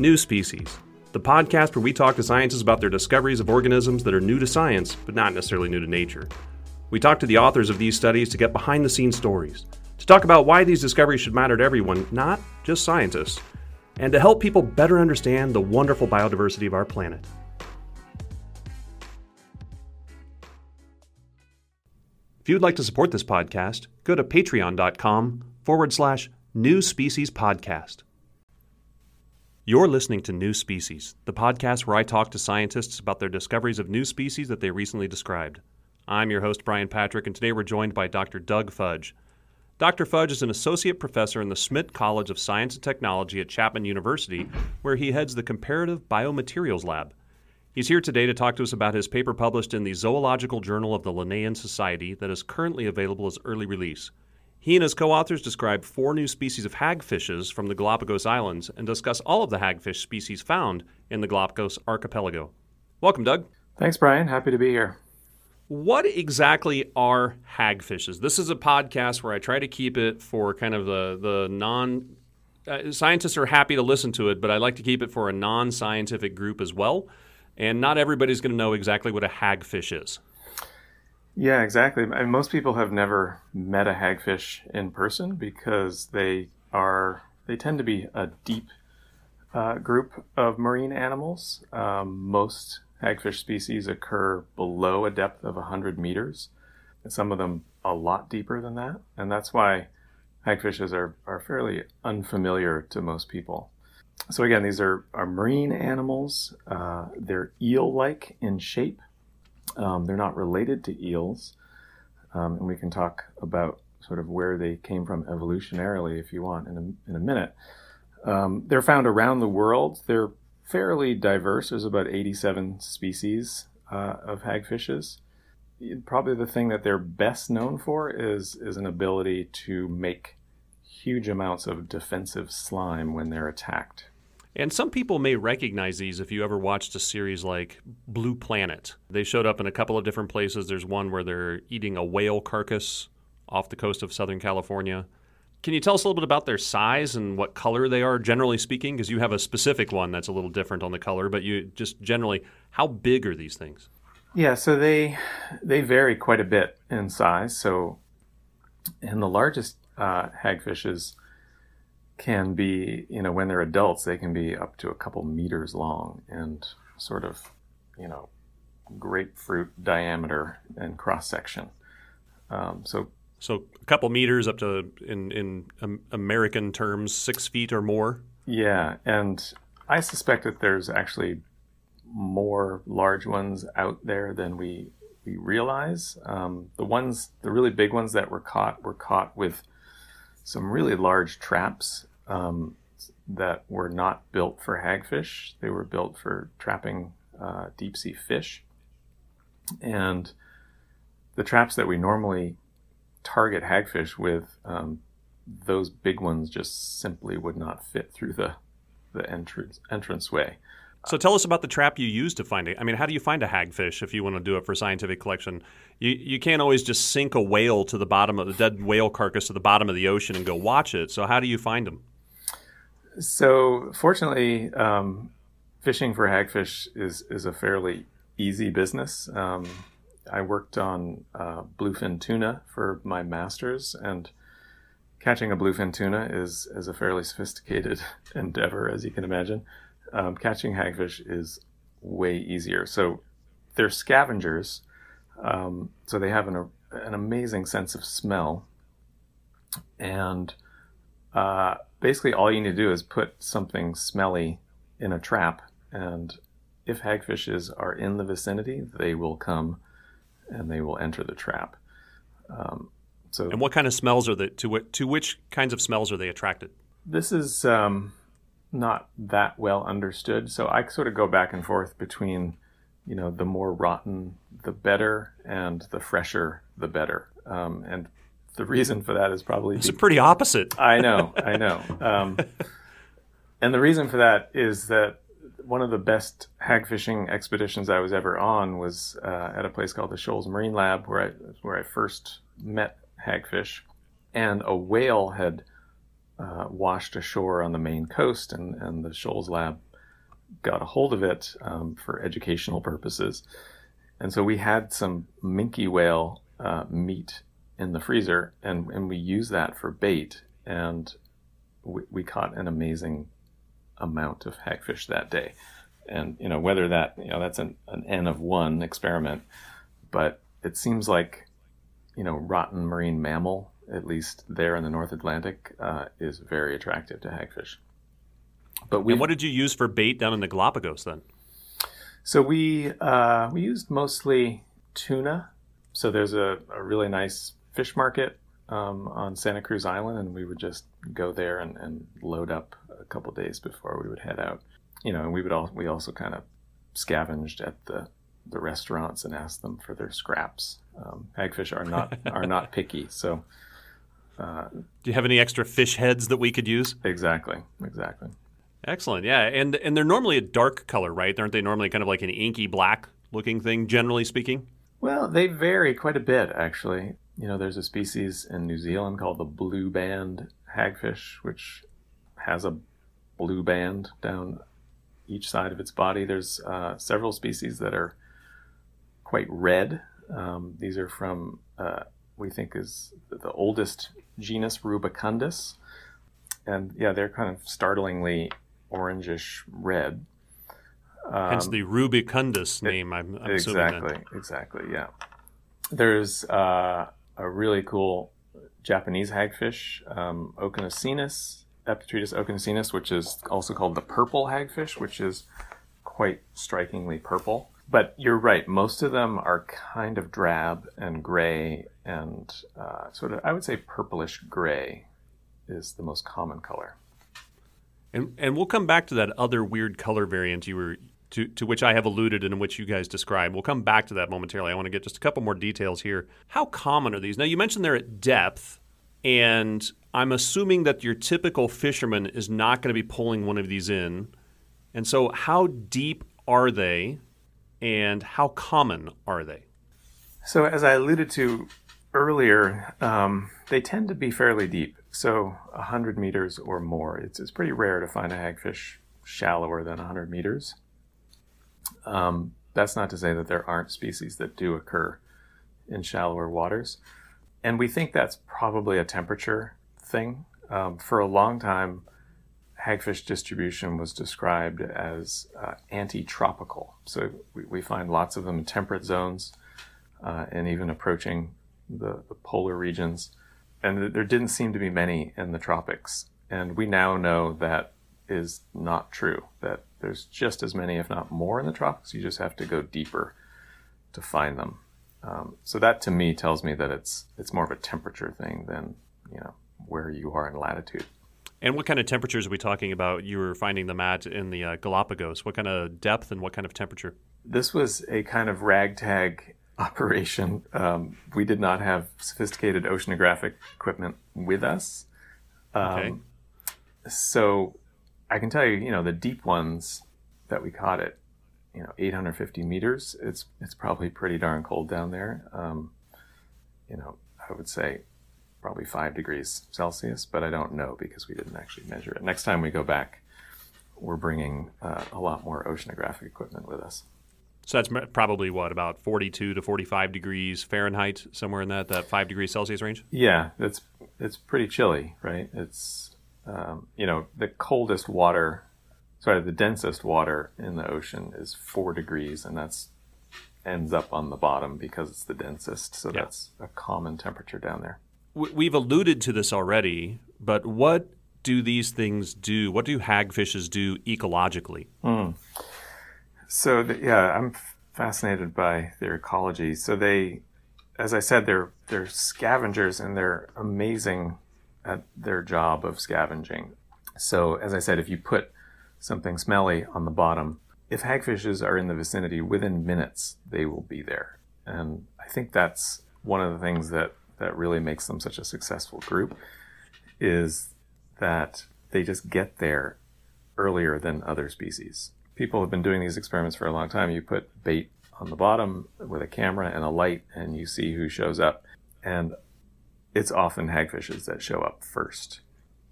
New Species, the podcast where we talk to scientists about their discoveries of organisms that are new to science, but not necessarily new to nature. We talk to the authors of these studies to get behind the scenes stories, to talk about why these discoveries should matter to everyone, not just scientists, and to help people better understand the wonderful biodiversity of our planet. If you'd like to support this podcast, go to patreon.com forward slash new species podcast. You're listening to New Species, the podcast where I talk to scientists about their discoveries of new species that they recently described. I'm your host, Brian Patrick, and today we're joined by Dr. Doug Fudge. Dr. Fudge is an associate professor in the Schmid College of Science and Technology at Chapman University, where he heads the Comparative Biomaterials Lab. He's here today to talk to us about his paper published in the Zoological Journal of the Linnean Society that is currently available as early release. He and his co authors describe four new species of hagfishes from the Galapagos Islands and discuss all of the hagfish species found in the Galapagos archipelago. Welcome, Doug. Thanks, Brian. Happy to be here. What exactly are hagfishes? This is a podcast where I try to keep it for kind of the, the non uh, scientists are happy to listen to it, but I like to keep it for a non scientific group as well. And not everybody's going to know exactly what a hagfish is. Yeah, exactly. Most people have never met a hagfish in person because they are they tend to be a deep uh, group of marine animals. Um, most hagfish species occur below a depth of 100 meters, and some of them a lot deeper than that, and that's why hagfishes are, are fairly unfamiliar to most people. So again, these are, are marine animals. Uh, they're eel-like in shape. Um, they're not related to eels, um, and we can talk about sort of where they came from evolutionarily if you want in a, in a minute. Um, they're found around the world. They're fairly diverse. There's about 87 species uh, of hagfishes. Probably the thing that they're best known for is is an ability to make huge amounts of defensive slime when they're attacked. And some people may recognize these if you ever watched a series like Blue Planet. They showed up in a couple of different places. There's one where they're eating a whale carcass off the coast of Southern California. Can you tell us a little bit about their size and what color they are, generally speaking? Because you have a specific one that's a little different on the color, but you just generally, how big are these things? Yeah, so they they vary quite a bit in size. So, in the largest uh, hagfishes, can be, you know, when they're adults, they can be up to a couple meters long and sort of, you know, grapefruit diameter and cross section. Um, so, so a couple meters up to, in in um, American terms, six feet or more. Yeah, and I suspect that there's actually more large ones out there than we we realize. Um, the ones, the really big ones that were caught, were caught with some really large traps um, that were not built for hagfish. They were built for trapping uh, deep sea fish. And the traps that we normally target hagfish with, um, those big ones just simply would not fit through the, the entrance entrance way. So tell us about the trap you use to find it. I mean, how do you find a hagfish if you want to do it for scientific collection? You you can't always just sink a whale to the bottom of the dead whale carcass to the bottom of the ocean and go watch it. So how do you find them? So fortunately, um, fishing for hagfish is is a fairly easy business. Um, I worked on uh, bluefin tuna for my master's, and catching a bluefin tuna is is a fairly sophisticated endeavor, as you can imagine. Um, catching hagfish is way easier. So they're scavengers, um, so they have an an amazing sense of smell, and uh, basically all you need to do is put something smelly in a trap, and if hagfishes are in the vicinity, they will come and they will enter the trap. Um, so, and what kind of smells are they to to which kinds of smells are they attracted? This is um, not that well understood, so I sort of go back and forth between, you know, the more rotten the better, and the fresher the better. Um, and the reason for that is probably it's pretty opposite. I know, I know. Um, and the reason for that is that one of the best hag fishing expeditions I was ever on was uh, at a place called the Shoals Marine Lab, where I where I first met hagfish, and a whale had uh, washed ashore on the Maine coast, and and the Shoals Lab got a hold of it um, for educational purposes. And so we had some minke whale uh, meat in the freezer, and, and we used that for bait. And we, we caught an amazing amount of hagfish that day. And, you know, whether that, you know, that's an, an N of one experiment, but it seems like, you know, rotten marine mammal, at least there in the North Atlantic, uh, is very attractive to hagfish. But we, and what did you use for bait down in the Galapagos then? So we uh, we used mostly tuna. So there's a, a really nice fish market um, on Santa Cruz Island, and we would just go there and, and load up a couple days before we would head out. You know, and we would all we also kind of scavenged at the the restaurants and asked them for their scraps. Um, hagfish are not are not picky, so. Uh, Do you have any extra fish heads that we could use? Exactly, exactly. Excellent. Yeah, and and they're normally a dark color, right? Aren't they normally kind of like an inky black looking thing, generally speaking? Well, they vary quite a bit, actually. You know, there's a species in New Zealand called the blue band hagfish, which has a blue band down each side of its body. There's uh, several species that are quite red. Um, these are from, uh, we think, is the oldest genus Rubicundus. And yeah, they're kind of startlingly orangish red. Um, Hence the Rubicundus name, I'm, I'm exactly, exactly, yeah. There's uh, a really cool Japanese hagfish, um, okinoseanus, Eptatretus which is also called the purple hagfish, which is quite strikingly purple. But you're right, most of them are kind of drab and gray and uh, sort of, I would say, purplish gray is the most common color. And and we'll come back to that other weird color variant you were to, to which I have alluded and which you guys described. We'll come back to that momentarily. I want to get just a couple more details here. How common are these? Now you mentioned they're at depth, and I'm assuming that your typical fisherman is not going to be pulling one of these in. And so how deep are they and how common are they? So as I alluded to earlier, um, they tend to be fairly deep. So 100 meters or more. It's, it's pretty rare to find a hagfish shallower than 100 meters. Um, that's not to say that there aren't species that do occur in shallower waters. And we think that's probably a temperature thing. Um, for a long time, hagfish distribution was described as uh, anti-tropical. So we, we, find lots of them in temperate zones uh, and even approaching the, the polar regions and there didn't seem to be many in the tropics. And we now know that is not true, that there's just as many, if not more, in the tropics. You just have to go deeper to find them. Um, so that to me tells me that it's it's more of a temperature thing than you know where you are in latitude. And what kind of temperatures are we talking about? You were finding them at in the uh, Galapagos. What kind of depth and what kind of temperature? This was a kind of ragtag operation, um, we did not have sophisticated oceanographic equipment with us. Um, okay. So I can tell you, you know, the deep ones that we caught at, you know, 850 meters, it's it's probably pretty darn cold down there. Um, you know, I would say probably five degrees Celsius, but I don't know because we didn't actually measure it. Next time we go back, we're bringing uh, a lot more oceanographic equipment with us. So that's probably what about 42 to 45 degrees Fahrenheit, somewhere in that that five degrees Celsius range. Yeah, it's it's pretty chilly, right? It's um, you know the coldest water, sorry, the densest water in the ocean is four degrees, and that's ends up on the bottom because it's the densest. So yeah. that's a common temperature down there. We've alluded to this already, but what do these things do? What do hagfishes do ecologically? Mm. So the, yeah, I'm fascinated by their ecology. So they, as I said, they're they're scavengers and they're amazing at their job of scavenging. So as I said, if you put something smelly on the bottom, if hagfishes are in the vicinity, within minutes they will be there. And I think that's one of the things that that really makes them such a successful group is that they just get there earlier than other species people have been doing these experiments for a long time. You put bait on the bottom with a camera and a light, and you see who shows up. And it's often hagfishes that show up first.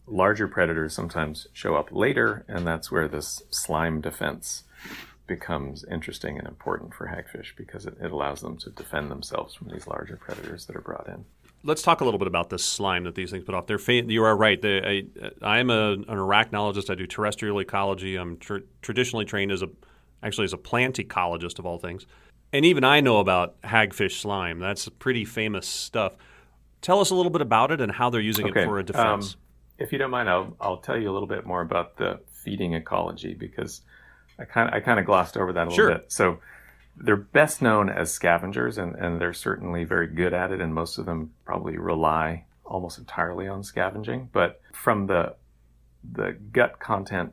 larger predators sometimes show up later, and that's where this slime defense becomes interesting and important for hagfish because it, it allows them to defend themselves from these larger predators that are brought in let's talk a little bit about this slime that these things put off. They're you are right. They, I, am an arachnologist. I do terrestrial ecology. I'm tr- traditionally trained as a actually as a plant ecologist of all things. And even I know about hagfish slime. That's pretty famous stuff. Tell us a little bit about it and how they're using okay. it for a defense. Um, if you don't mind, I'll, I'll tell you a little bit more about the feeding ecology because I kind of I kind of glossed over that a sure. little bit. So they're best known as scavengers, and, and they're certainly very good at it, and most of them probably rely almost entirely on scavenging. But from the the gut content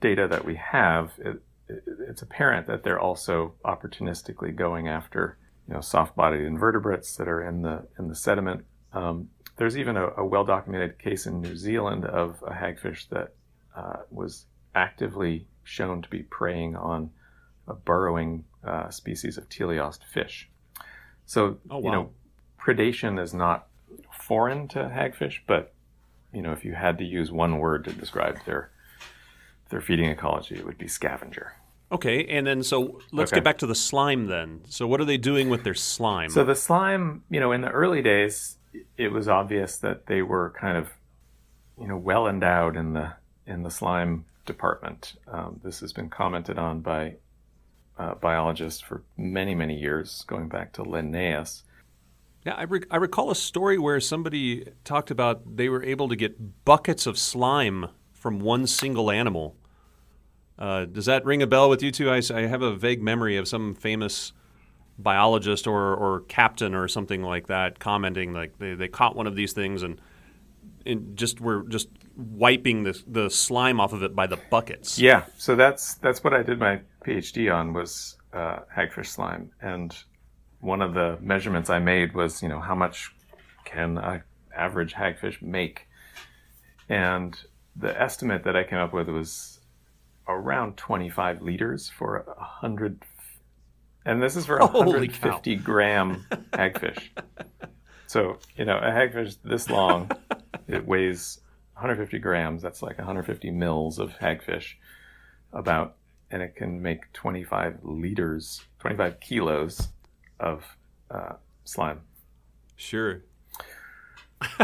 data that we have, it, it, it's apparent that they're also opportunistically going after you know soft-bodied invertebrates that are in the in the sediment. Um, there's even a, a, well-documented case in New Zealand of a hagfish that uh, was actively shown to be preying on a burrowing uh, species of teleost fish. So, oh, wow. you know, predation is not foreign to hagfish, but you know, if you had to use one word to describe their their feeding ecology, it would be scavenger. Okay, and then so let's okay. get back to the slime then. So what are they doing with their slime? So the slime, you know, in the early days, it was obvious that they were kind of, you know, well endowed in the in the slime department. Um, this has been commented on by uh, biologist for many, many years, going back to Linnaeus. Yeah, I, re- I recall a story where somebody talked about they were able to get buckets of slime from one single animal. Uh, does that ring a bell with you too? I, I, have a vague memory of some famous biologist or, or captain or something like that commenting like they, they caught one of these things and, and just were just wiping the, the slime off of it by the buckets. Yeah, so that's that's what I did my PhD on was uh, hagfish slime, and one of the measurements I made was, you know, how much can an average hagfish make, and the estimate that I came up with was around 25 liters for a hundred, and this is for a 150 gram hagfish. So you know, a hagfish this long, it weighs 150 grams. That's like 150 mils of hagfish, about and it can make 25 liters, 25 kilos of uh, slime. Sure.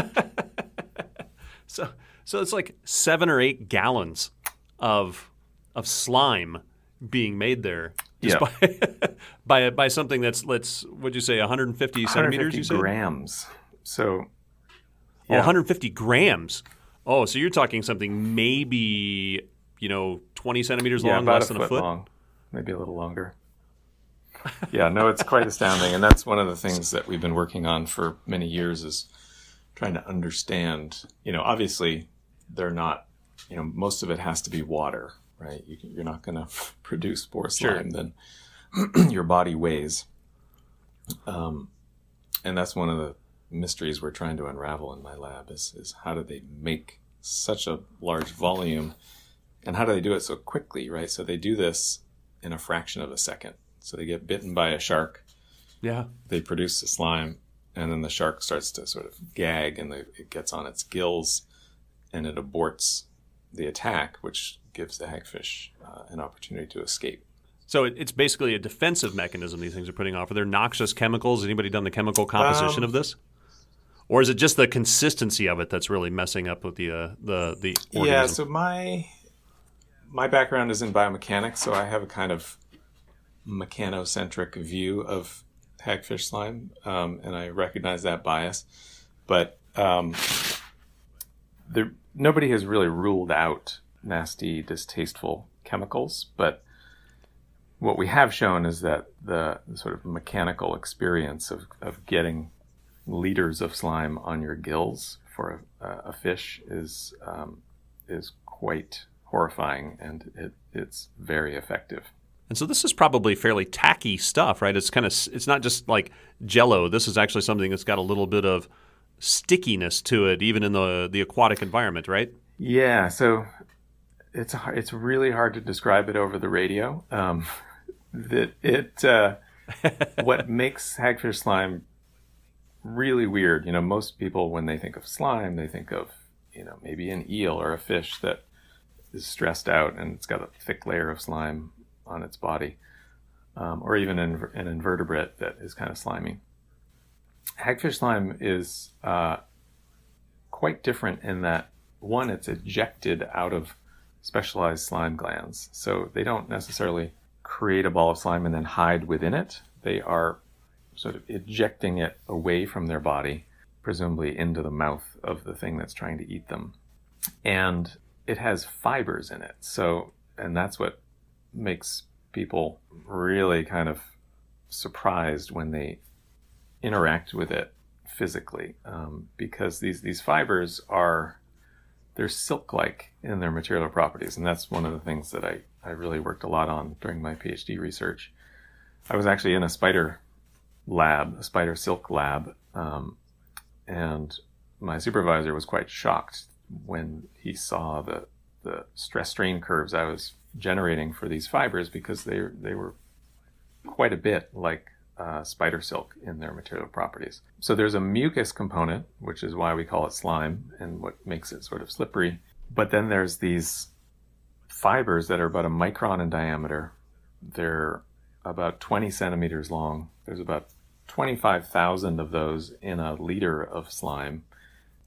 so, so it's like seven or eight gallons of of slime being made there just yeah. by, by by something that's let's what'd you say 150 centimeters? You said grams. So, oh, yeah. oh, 150 grams. Oh, so you're talking something maybe you know, 20 centimeters yeah, long, less a than a foot? long, maybe a little longer. yeah, no, it's quite astounding, and that's one of the things that we've been working on for many years is trying to understand. You know, obviously, they're not. You know, most of it has to be water, right? You, are not going to produce more slime sure. than your body weighs. Um, and that's one of the mysteries we're trying to unravel in my lab is, is how do they make such a large volume and how do they do it so quickly, right? So they do this in a fraction of a second. So they get bitten by a shark. Yeah. They produce the slime, and then the shark starts to sort of gag, and it gets on its gills, and it aborts the attack, which gives the hagfish uh, an opportunity to escape. So it's basically a defensive mechanism these things are putting off. Are there noxious chemicals? Anybody done the chemical composition um, of this? Or is it just the consistency of it that's really messing up with the uh, the the organism? Yeah. So my my background is in biomechanics, so I have a kind of mechanocentric view of hagfish slime, um, and I recognize that bias. But um, there, nobody has really ruled out nasty, distasteful chemicals. But what we have shown is that the, sort of mechanical experience of, of getting liters of slime on your gills for a, a fish is um, is quite horrifying and it, it's very effective. And so this is probably fairly tacky stuff, right? It's kind of it's not just like jello. This is actually something that's got a little bit of stickiness to it even in the the aquatic environment, right? Yeah, so it's it's really hard to describe it over the radio. Um, that it uh, what makes hagfish slime really weird. You know, most people when they think of slime, they think of you know, maybe an eel or a fish that is stressed out and it's got a thick layer of slime on its body, um, or even an, an, invertebrate that is kind of slimy. Hagfish slime is uh, quite different in that one, it's ejected out of specialized slime glands, so they don't necessarily create a ball of slime and then hide within it. They are sort of ejecting it away from their body, presumably into the mouth of the thing that's trying to eat them. And it has fibers in it. So, and that's what makes people really kind of surprised when they interact with it physically, um, because these these fibers are they're silk-like in their material properties, and that's one of the things that I I really worked a lot on during my PhD research. I was actually in a spider lab, a spider silk lab, um, and my supervisor was quite shocked when he saw the the stress strain curves I was generating for these fibers because they they were quite a bit like uh, spider silk in their material properties. So there's a mucus component, which is why we call it slime and what makes it sort of slippery. But then there's these fibers that are about a micron in diameter. They're about 20 centimeters long. There's about 25,000 of those in a liter of slime.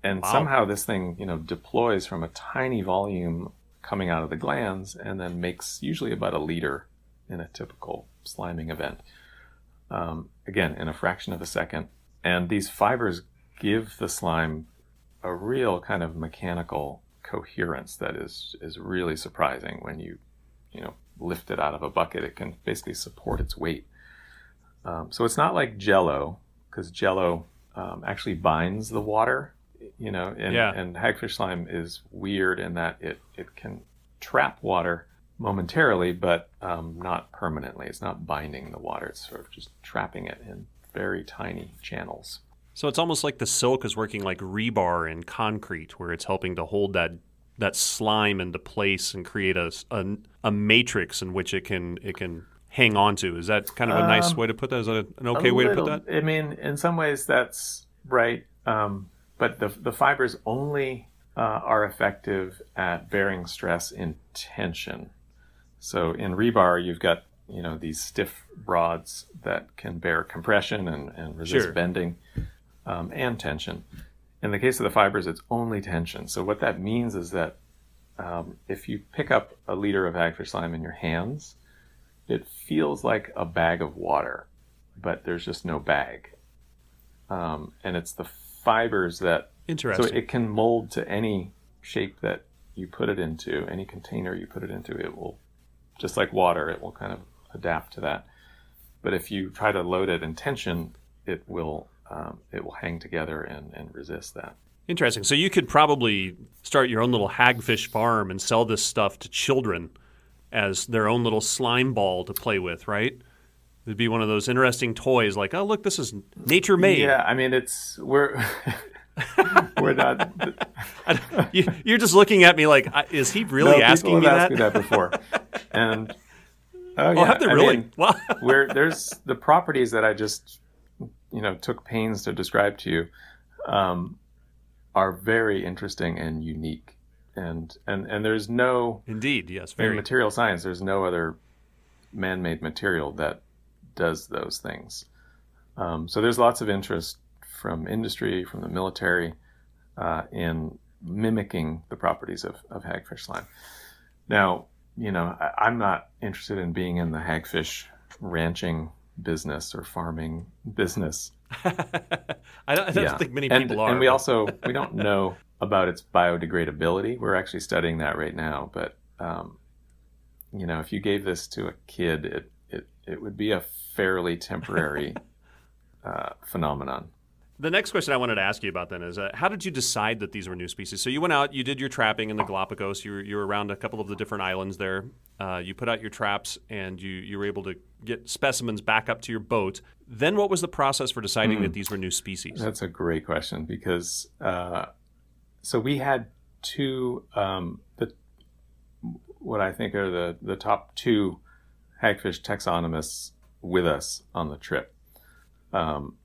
And wow. somehow this thing, you know, deploys from a tiny volume coming out of the glands and then makes usually about a liter in a typical sliming event. Um, again, in a fraction of a second. And these fibers give the slime a real kind of mechanical coherence that is is really surprising when you you know lift it out of a bucket. It can basically support its weight. Um, so it's not like Jello because Jello um, actually binds the water, you know, and, yeah. and hagfish slime is weird in that it it can trap water momentarily, but um, not permanently. It's not binding the water. It's sort of just trapping it in very tiny channels. So it's almost like the silk is working like rebar in concrete, where it's helping to hold that that slime into place and create a, a, a matrix in which it can it can hang on to. Is that kind of a um, nice way to put that? Is that an okay way little, to put that? I mean, in some ways that's right, um, but the the fibers only uh, are effective at bearing stress in tension. So in rebar, you've got you know these stiff rods that can bear compression and, and resist sure. bending um, and tension. In the case of the fibers, it's only tension. So what that means is that um, if you pick up a liter of hagfish slime in your hands, it feels like a bag of water, but there's just no bag. Um, and it's the fibers that interesting. So it can mold to any shape that you put it into, any container you put it into. It will, just like water, it will kind of adapt to that. But if you try to load it in tension, it will um, it will hang together and, and resist that. Interesting. So you could probably start your own little hagfish farm and sell this stuff to children as their own little slime ball to play with, right? It'd be one of those interesting toys, like, oh look, this is nature made. Yeah, I mean, it's we're we're not. you, are just looking at me like, is he really no, asking me that? People have asked me that before, and oh, oh yeah, have they really? Mean, wow. where there's the properties that I just you know took pains to describe to you um, are very interesting and unique and and and there's no indeed yes very in material science there's no other man-made material that does those things um, so there's lots of interest from industry from the military uh, in mimicking the properties of, of hagfish slime now you know I, i'm not interested in being in the hagfish ranching business or farming business. I don't, I don't yeah. think many and, people are. And we also we don't know about its biodegradability. We're actually studying that right now. But um, you know, if you gave this to a kid, it it, it would be a fairly temporary uh, phenomenon. The next question I wanted to ask you about then is uh, how did you decide that these were new species? So you went out, you did your trapping in the Galapagos. You were, you were around a couple of the different islands there. Uh, you put out your traps and you, you were able to get specimens back up to your boat. Then what was the process for deciding mm. that hmm. these were new species? That's a great question because uh, so we had two um, the what I think are the the top two hagfish taxonomists with us on the trip. Um,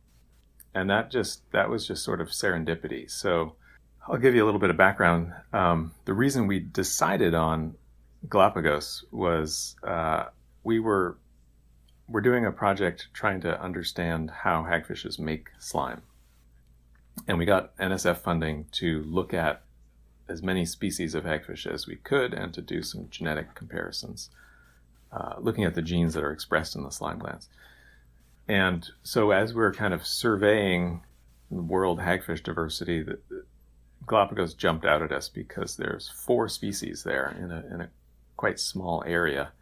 and that just that was just sort of serendipity. So I'll give you a little bit of background. Um, the reason we decided on Galapagos was uh, we were we're doing a project trying to understand how hagfishes make slime, and we got NSF funding to look at as many species of hagfish as we could and to do some genetic comparisons, uh, looking at the genes that are expressed in the slime glands. And so, as we're kind of surveying the world hagfish diversity, the, Galapagos jumped out at us because there's four species there in a, in a quite small area.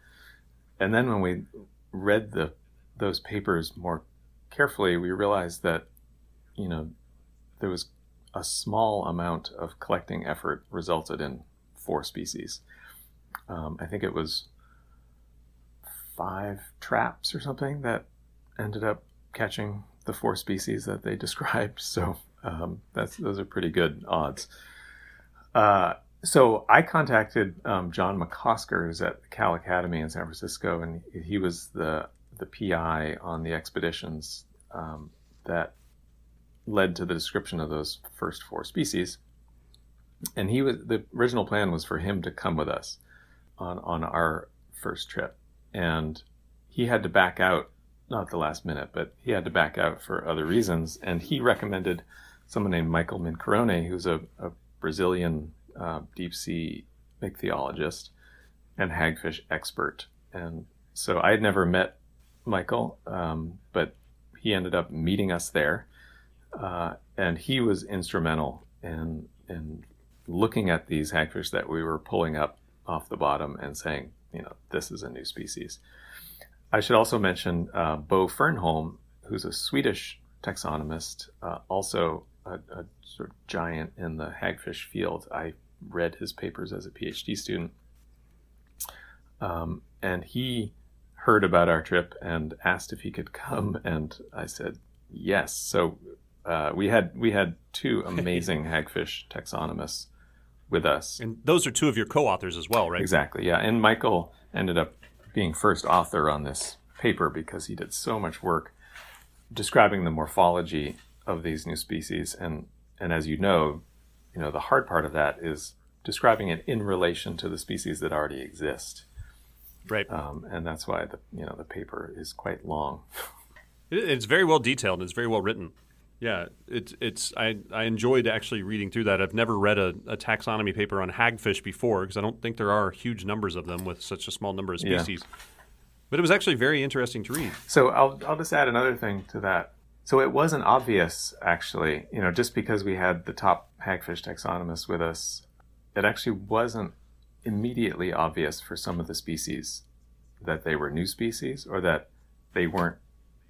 And then when we read the those papers more carefully, we realized that you know there was a small amount of collecting effort resulted in four species. Um, I think it was five traps or something that ended up catching the four species that they described. So um, that's those are pretty good odds. Uh, so I contacted um, John McCosker, who's at Cal Academy in San Francisco, and he was the the PI on the expeditions um, that led to the description of those first four species. And he was the original plan was for him to come with us on on our first trip, and he had to back out not the last minute, but he had to back out for other reasons. And he recommended someone named Michael Mincarone, who's a, a Brazilian uh, deep sea ichthyologist and hagfish expert. And so I had never met Michael, um, but he ended up meeting us there. Uh, and he was instrumental in, in looking at these hagfish that we were pulling up off the bottom and saying, you know, this is a new species. I should also mention uh, Bo Fernholm, who's a Swedish taxonomist, uh, also a, a, sort of giant in the hagfish field. I read his papers as a PhD student. Um, and he heard about our trip and asked if he could come, and I said yes. So uh, we had we had two amazing hagfish taxonomists with us, and those are two of your co-authors as well, right? Exactly, yeah. And Michael ended up being first author on this paper because he did so much work describing the morphology of these new species. And and as you know you know the hard part of that is describing it in relation to the species that already exist. Right. Um, and that's why the you know the paper is quite long. It's very well detailed. It's very well written yeah it's it's I, I enjoyed actually reading through that. I've never read a, a taxonomy paper on hagfish before because i don't think there are huge numbers of them with such a small number of species. Yeah. but it was actually very interesting to read. So I'll, I'll just add another thing to that. So it wasn't obvious, actually, you know, just because we had the top hagfish taxonomist with us, it actually wasn't immediately obvious for some of the species that they were new species or that they weren't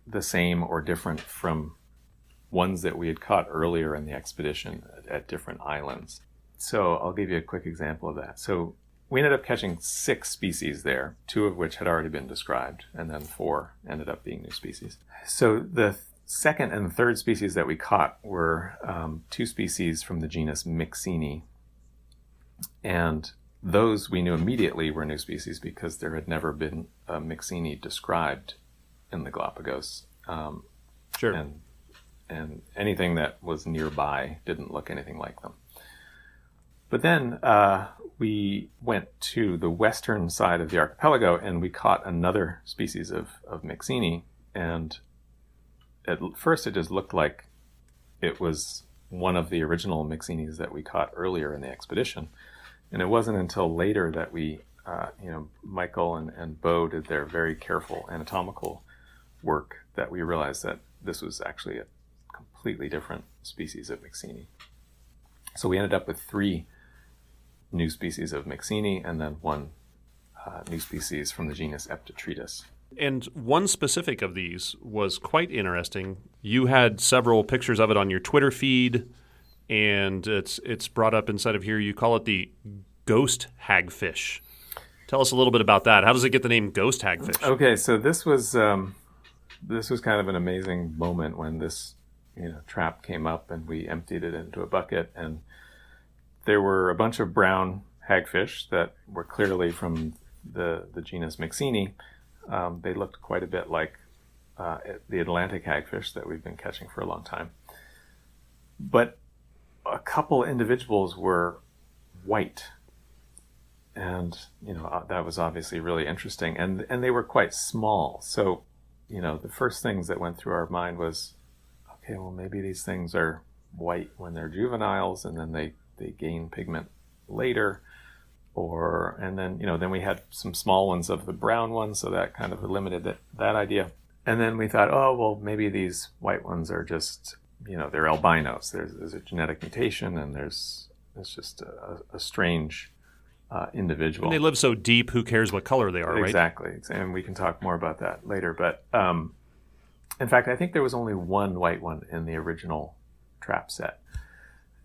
the same or different from ones that we had caught earlier in the expedition at, at different islands. So I'll give you a quick example of that. So we ended up catching six species there, two of which had already been described, and then four ended up being new species. So the second and third species that we caught were um, two species from the genus Myxine. And those we knew immediately were new species because there had never been a Myxine described in the Galapagos. Um, sure. And, and anything that was nearby didn't look anything like them. But then uh, we went to the western side of the archipelago and we caught another species of, of Myxine. And at first it just looked like it was one of the original Myxines that we caught earlier in the expedition. And it wasn't until later that we, uh, you know, Michael and, and Bo did their very careful anatomical work that we realized that this was actually a completely different species of Myxine. So we ended up with three new species of Myxine and then one uh, new species from the genus Eptatretus. And one specific of these was quite interesting. You had several pictures of it on your Twitter feed, and it's it's brought up inside of here. You call it the ghost hagfish. Tell us a little bit about that. How does it get the name ghost hagfish? Okay, so this was um, this was kind of an amazing moment when this you know trap came up and we emptied it into a bucket and there were a bunch of brown hagfish that were clearly from the the genus Myxine um, they looked quite a bit like uh, the Atlantic hagfish that we've been catching for a long time. But a couple individuals were white. And, you know, uh, that was obviously really interesting. And, and they were quite small. So, you know, the first things that went through our mind was, okay, well, maybe these things are white when they're juveniles and then they, they gain pigment later or and then you know then we had some small ones of the brown ones so that kind of eliminated that, that idea and then we thought oh well maybe these white ones are just you know they're albinos there's, there's a genetic mutation and there's it's just a, a strange uh, individual And they live so deep, who cares what color they are, right? Exactly, and we can talk more about that later. But um, in fact, I think there was only one white one in the original trap set,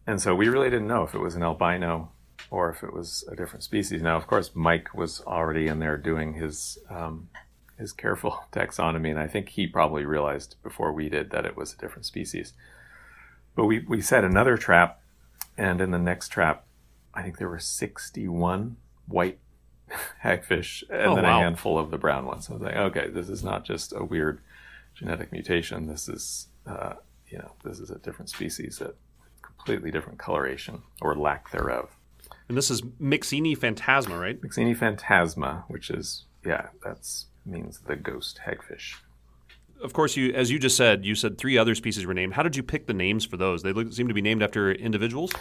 and so we really didn't know if it was an albino or if it was a different species. Now, of course, Mike was already in there doing his um, his careful taxonomy, and I think he probably realized before we did that it was a different species. But we we set another trap, and in the next trap, I think there were sixty one white hagfish and Oh, then wow. a handful of the brown ones. I was like, okay, this is not just a weird genetic mutation. This is, uh, you know, this is a different species that completely different coloration or lack thereof. And this is Myxine phantasma, right? Myxine phantasma, which is yeah, that's means the ghost hagfish. Of course, you as you just said, you said three other species were named. How did you pick the names for those? They look, seem to be named after individuals.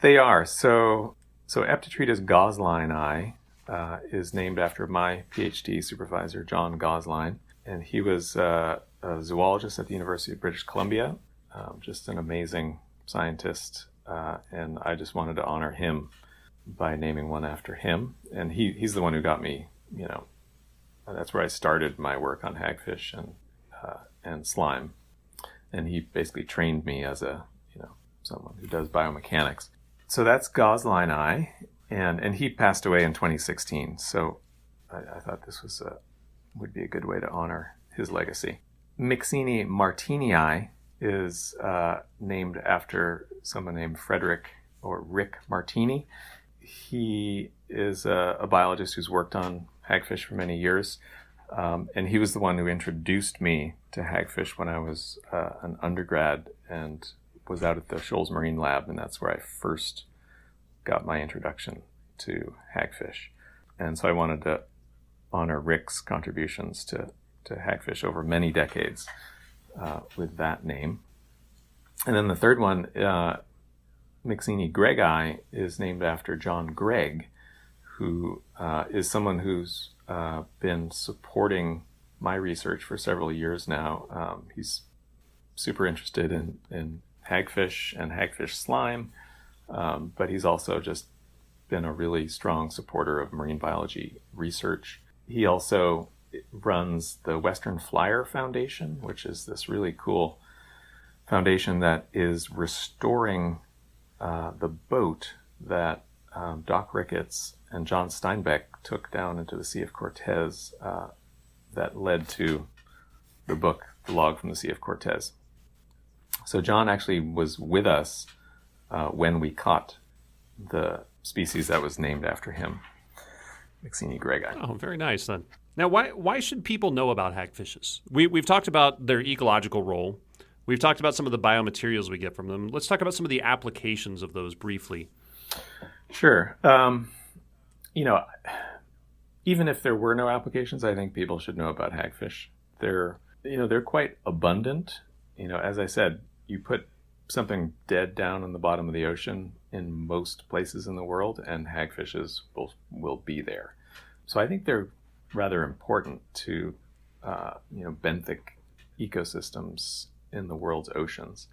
They are so so Eptatretus goslinei uh, is named after my PhD supervisor John Gosline, and he was uh, a zoologist at the University of British Columbia. Um, just an amazing scientist, uh, and I just wanted to honor him by naming one after him. And he he's the one who got me, you know, that's where I started my work on hagfish and uh, and slime, and he basically trained me as a you know someone who does biomechanics. So that's goslinei, and and he passed away in 2016. So I, I thought this was a would be a good way to honor his legacy. Myxine martinii is uh, named after someone named Frederick or Rick Martini. He is a, a biologist who's worked on hagfish for many years, um, and he was the one who introduced me to hagfish when I was uh, an undergrad and was out at the Shoals Marine Lab, and that's where I first got my introduction to hagfish. And so I wanted to honor Rick's contributions to, to hagfish over many decades uh, with that name. And then the third one, uh, Myxine greggi, is named after John Gregg, who uh, is someone who's uh, been supporting my research for several years now. Um, he's super interested in, in hagfish and hagfish slime, um, but he's also just been a really strong supporter of marine biology research. He also runs the Western Flyer Foundation, which is this really cool foundation that is restoring uh, the boat that um, Doc Ricketts and John Steinbeck took down into the Sea of Cortez uh, that led to the book, The Log from the Sea of Cortez. So John actually was with us uh, when we caught the species that was named after him, Myxine greggi. Oh, very nice then. Now, why why should people know about hagfishes? We we've talked about their ecological role. We've talked about some of the biomaterials we get from them. Let's talk about some of the applications of those briefly. Sure. Um, you know, even if there were no applications, I think people should know about hagfish. They're, you know, they're quite abundant. You know, as I said, you put something dead down in the bottom of the ocean in most places in the world, and hagfishes will will be there. So I think they're rather important to, uh, you know, benthic ecosystems in the world's oceans.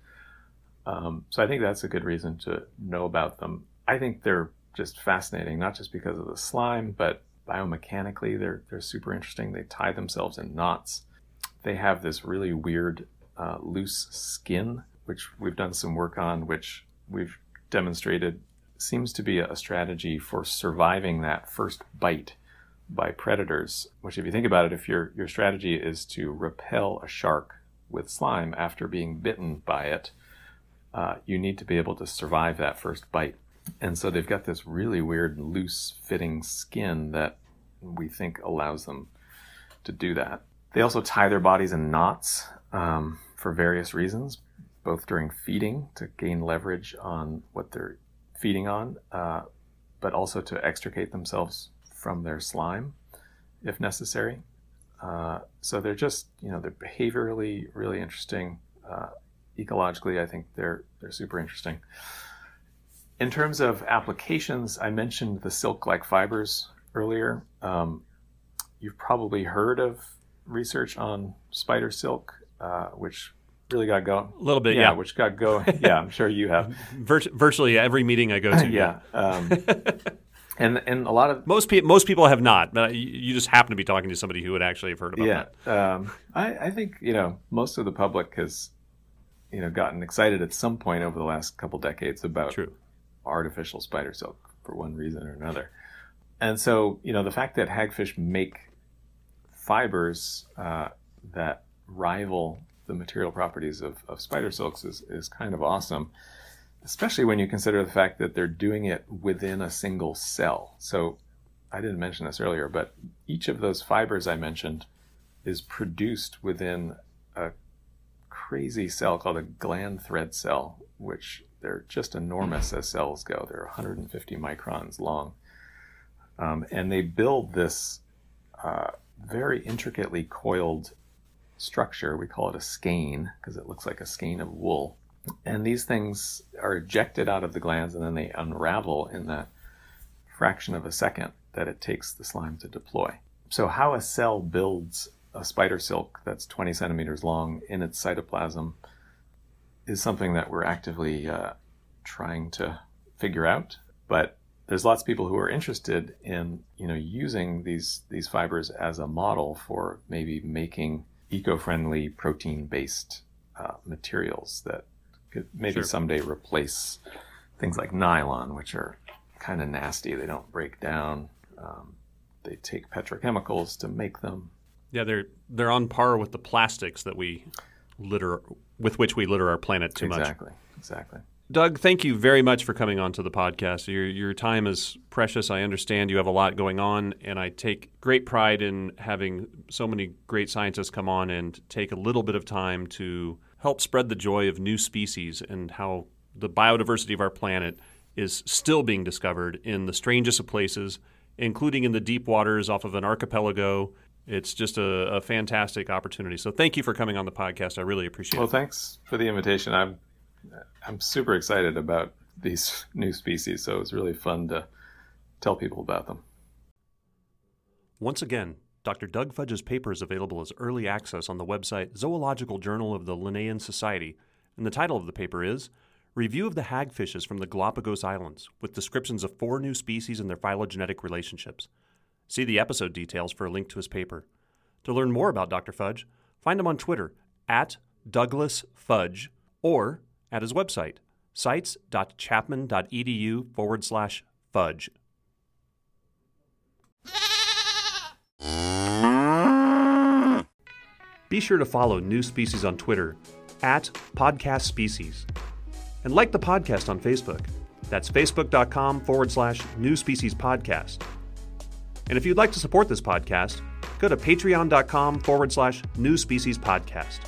Um, so I think that's a good reason to know about them. I think they're just fascinating, not just because of the slime, but biomechanically, they're they're super interesting. They tie themselves in knots. They have this really weird uh, loose skin, which we've done some work on, which we've demonstrated seems to be a strategy for surviving that first bite by predators. Which, if you think about it, if your your strategy is to repel a shark with slime after being bitten by it, uh, you need to be able to survive that first bite. And so they've got this really weird, loose fitting skin that we think allows them to do that. They also tie their bodies in knots um, for various reasons. both during feeding to gain leverage on what they're feeding on, uh, but also to extricate themselves from their slime if necessary. Uh, so they're just, you know, they're behaviorally really interesting. Uh, ecologically, I think they're they're super interesting. In terms of applications, I mentioned the silk-like fibers earlier. Um, you've probably heard of research on spider silk, uh, which really got going. A little bit, yeah. yeah. Which got going. Yeah, I'm sure you have. virtually every meeting I go to. yeah. Um, and and a lot of most people most people have not, but you just happen to be talking to somebody who would actually have heard about yeah, that. Um, I, I think you know most of the public has you know gotten excited at some point over the last couple decades about True. artificial spider silk for one reason or another. And so, you know, the fact that hagfish make fibers uh, that rival the material properties of, of spider silks is, is kind of awesome, especially when you consider the fact that they're doing it within a single cell. So I didn't mention this earlier, but each of those fibers I mentioned is produced within a crazy cell called a gland thread cell, which they're just enormous as cells go. They're 150 microns long. Um, and they build this uh, very intricately coiled structure. We call it a skein because it looks like a skein of wool. And these things are ejected out of the glands and then they unravel in that fraction of a second that it takes the slime to deploy. So, how a cell builds a spider silk that's 20 centimeters long in its cytoplasm is something that we're actively uh, trying to figure out. But there's lots of people who are interested in you know using these these fibers as a model for maybe making eco-friendly protein-based uh, materials that could maybe sure. someday replace things like nylon, which are kind of nasty. They don't break down. Um, they take petrochemicals to make them. Yeah, they're they're on par with the plastics that we litter with which we litter our planet too exactly, much. Exactly. Exactly. Doug, thank you very much for coming on to the podcast. Your your time is precious. I understand you have a lot going on, and I take great pride in having so many great scientists come on and take a little bit of time to help spread the joy of new species and how the biodiversity of our planet is still being discovered in the strangest of places, including in the deep waters off of an archipelago. It's just a, a fantastic opportunity. So thank you for coming on the podcast. I really appreciate well, it. Well, thanks for the invitation. I'm I'm super excited about these new species, so it was really fun to tell people about them. Once again, Dr. Doug Fudge's paper is available as early access on the website Zoological Journal of the Linnean Society, and the title of the paper is Review of the Hagfishes from the Galapagos Islands, with descriptions of four new species and their phylogenetic relationships. See the episode details for a link to his paper. To learn more about Dr. Fudge, find him on Twitter at Douglas Fudge or at his website, sites.chapman.edu forward slash fudge. Be sure to follow New Species on Twitter at Podcast Species. And like the podcast on Facebook. That's facebook.com forward slash New Species Podcast. And if you'd like to support this podcast, go to patreon.com forward slash New Species Podcast.